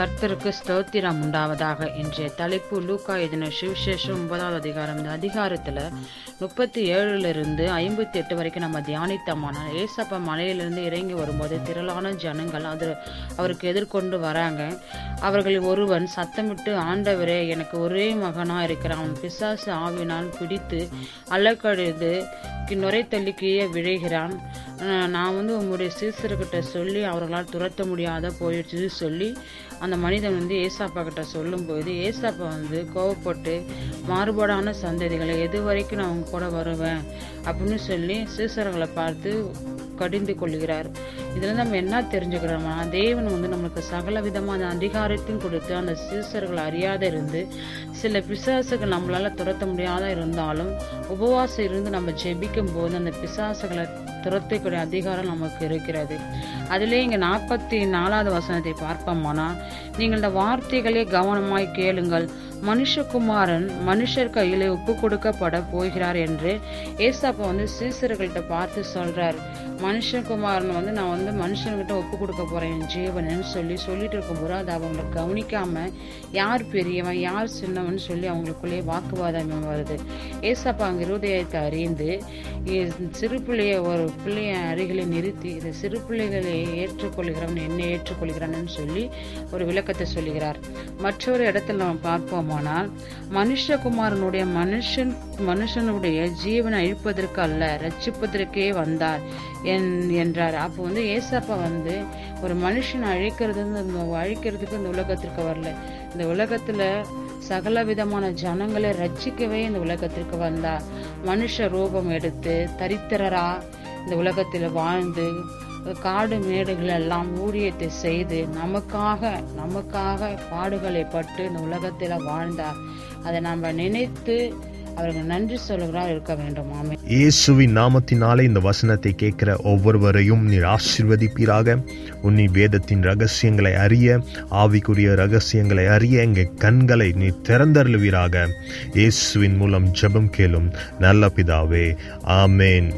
கர்த்தருக்கு ஸ்தோத்திரம் உண்டாவதாக. இன்றைய தலைப்பு லூக்கா எதின சுவிசேஷம் ஒன்பதாவது அதிகாரம். இந்த முப்பத்தி ஏழுலேருந்து ஐம்பத்தி எட்டு வரைக்கும் நம்ம தியானித்தமானால் ஏசப்பா மலையிலிருந்து இறங்கி வரும்போது திரளான ஜனங்கள் அது அவருக்கு எதிர்கொண்டு வராங்க. அவர்களில் ஒருவன் சத்தமிட்டு ஆண்டவரே எனக்கு ஒரே மகனாக இருக்கிறான். அவன் பிசாசு ஆவினால் பிடித்து அலக்கழிது நுரை தள்ளி கீழே விழுகிறான். நான் வந்து உங்களுடைய சீசர்கிட்ட சொல்லி அவர்களால் துரத்த முடியாத போயிடுச்சுன்னு சொல்லி அந்த மனிதன் வந்து ஏசாப்பா கிட்ட சொல்லும்போது ஏசாப்பா வந்து கோவப்பட்டு மாறுபாடான சந்ததிகளை எது வரைக்கும் நான் உங்க கூட வருவேன் அப்படின்னு சொல்லி சீசர்களை பார்த்து கடிந்து கொள்கிறார். இதுல நம்ம என்ன தெரிஞ்சுக்கிறோம்னா தேவன் வந்து நம்மளுக்கு சகல விதமான அதிகாரத்தையும் கொடுத்து அந்த சீசர்களை அறியாத இருந்து சில பிசாசுகள் நம்மளால துரத்த முடியாத இருந்தாலும் உபவாசம் இருந்து நம்ம ஜெபிக்கும் போது அந்த பிசாசுகளை துரத்தக்கூடிய அதிகாரம் நமக்கு இருக்கிறது. அதிலே இங்க நாற்பத்தி நாலாவது வசனத்தை பார்ப்போம்னா நீங்கள் இந்த வார்த்தைகளே கவனமாய் கேளுங்கள். மனுஷகுமாரன் மனுஷர் கையில் ஒப்பு கொடுக்கப்பட போகிறார் என்று ஏசாப்பா வந்து சீசர்கள்ட்ட பார்த்து சொல்றார். மனுஷகுமாரன் வந்து நான் வந்து மனுஷன்கிட்ட ஒப்பு கொடுக்க போறேன் என் ஜீவனன்னு சொல்லி சொல்லிட்டு இருக்கும்போது அதை அவங்களை கவனிக்காம யார் பெரியவன் யார் சின்னவன் சொல்லி அவங்களுக்குள்ளேயே வாக்குவாதம் வருது. ஏசாப்பா அங்க இருதயத்தை அறிந்து சிறு பிள்ளைய ஒரு பிள்ளைய அருகிலே நிறுத்தி இது சிறு பிள்ளைகளை ஏற்றுக்கொள்கிறவன் என்ன ஏற்றுக்கொள்கிறான்னு சொல்லி ஒரு விளக்கத்தை சொல்லுகிறார். மற்றொரு இடத்துல நம்ம பார்ப்போமானால் மனுஷகுமாரனுடைய மனுஷன் மனுஷனுடைய ஜீவனை அழிப்பதற்கு அல்ல ரட்சிப்பதற்கே வந்தார் என்- என்றார். அப்போ வந்து ஏசப்பா வந்து ஒரு மனுஷனை அழிக்கிறது வந்து இந்த அழிக்கிறதுக்கு இந்த உலகத்திற்கு வரல. இந்த உலகத்துல சகல விதமான ஜனங்களை ரட்சிக்கவே இந்த உலகத்திற்கு வந்தார். மனுஷ ரூபம் எடுத்து தரித்திரரா இந்த உலகத்தில் வாழ்ந்து காடு மேடுகள் எல்லாம் ஊழியத்தை செய்து நமக்காக நமக்காக பாடுகளை பட்டு இந்த உலகத்தில் வாழ்ந்தார். அதை நம்ம நினைத்து அவர்கள் நன்றி சொல்லுகிறா இருக்க வேண்டும். ஆமே இயேசுவின் நாமத்தினாலே இந்த வசனத்தை கேட்கிற ஒவ்வொருவரையும் நீர் ஆசிர்வதிப்பீராக. உன்னி வேதத்தின் ரகசியங்களை அறிய ஆவிக்குரிய ரகசியங்களை அறிய எங்கள் கண்களை நீ திறந்தருளுவீராக. இயேசுவின் மூலம் ஜெபம் கேளும் நல்ல பிதாவே. ஆமேன்.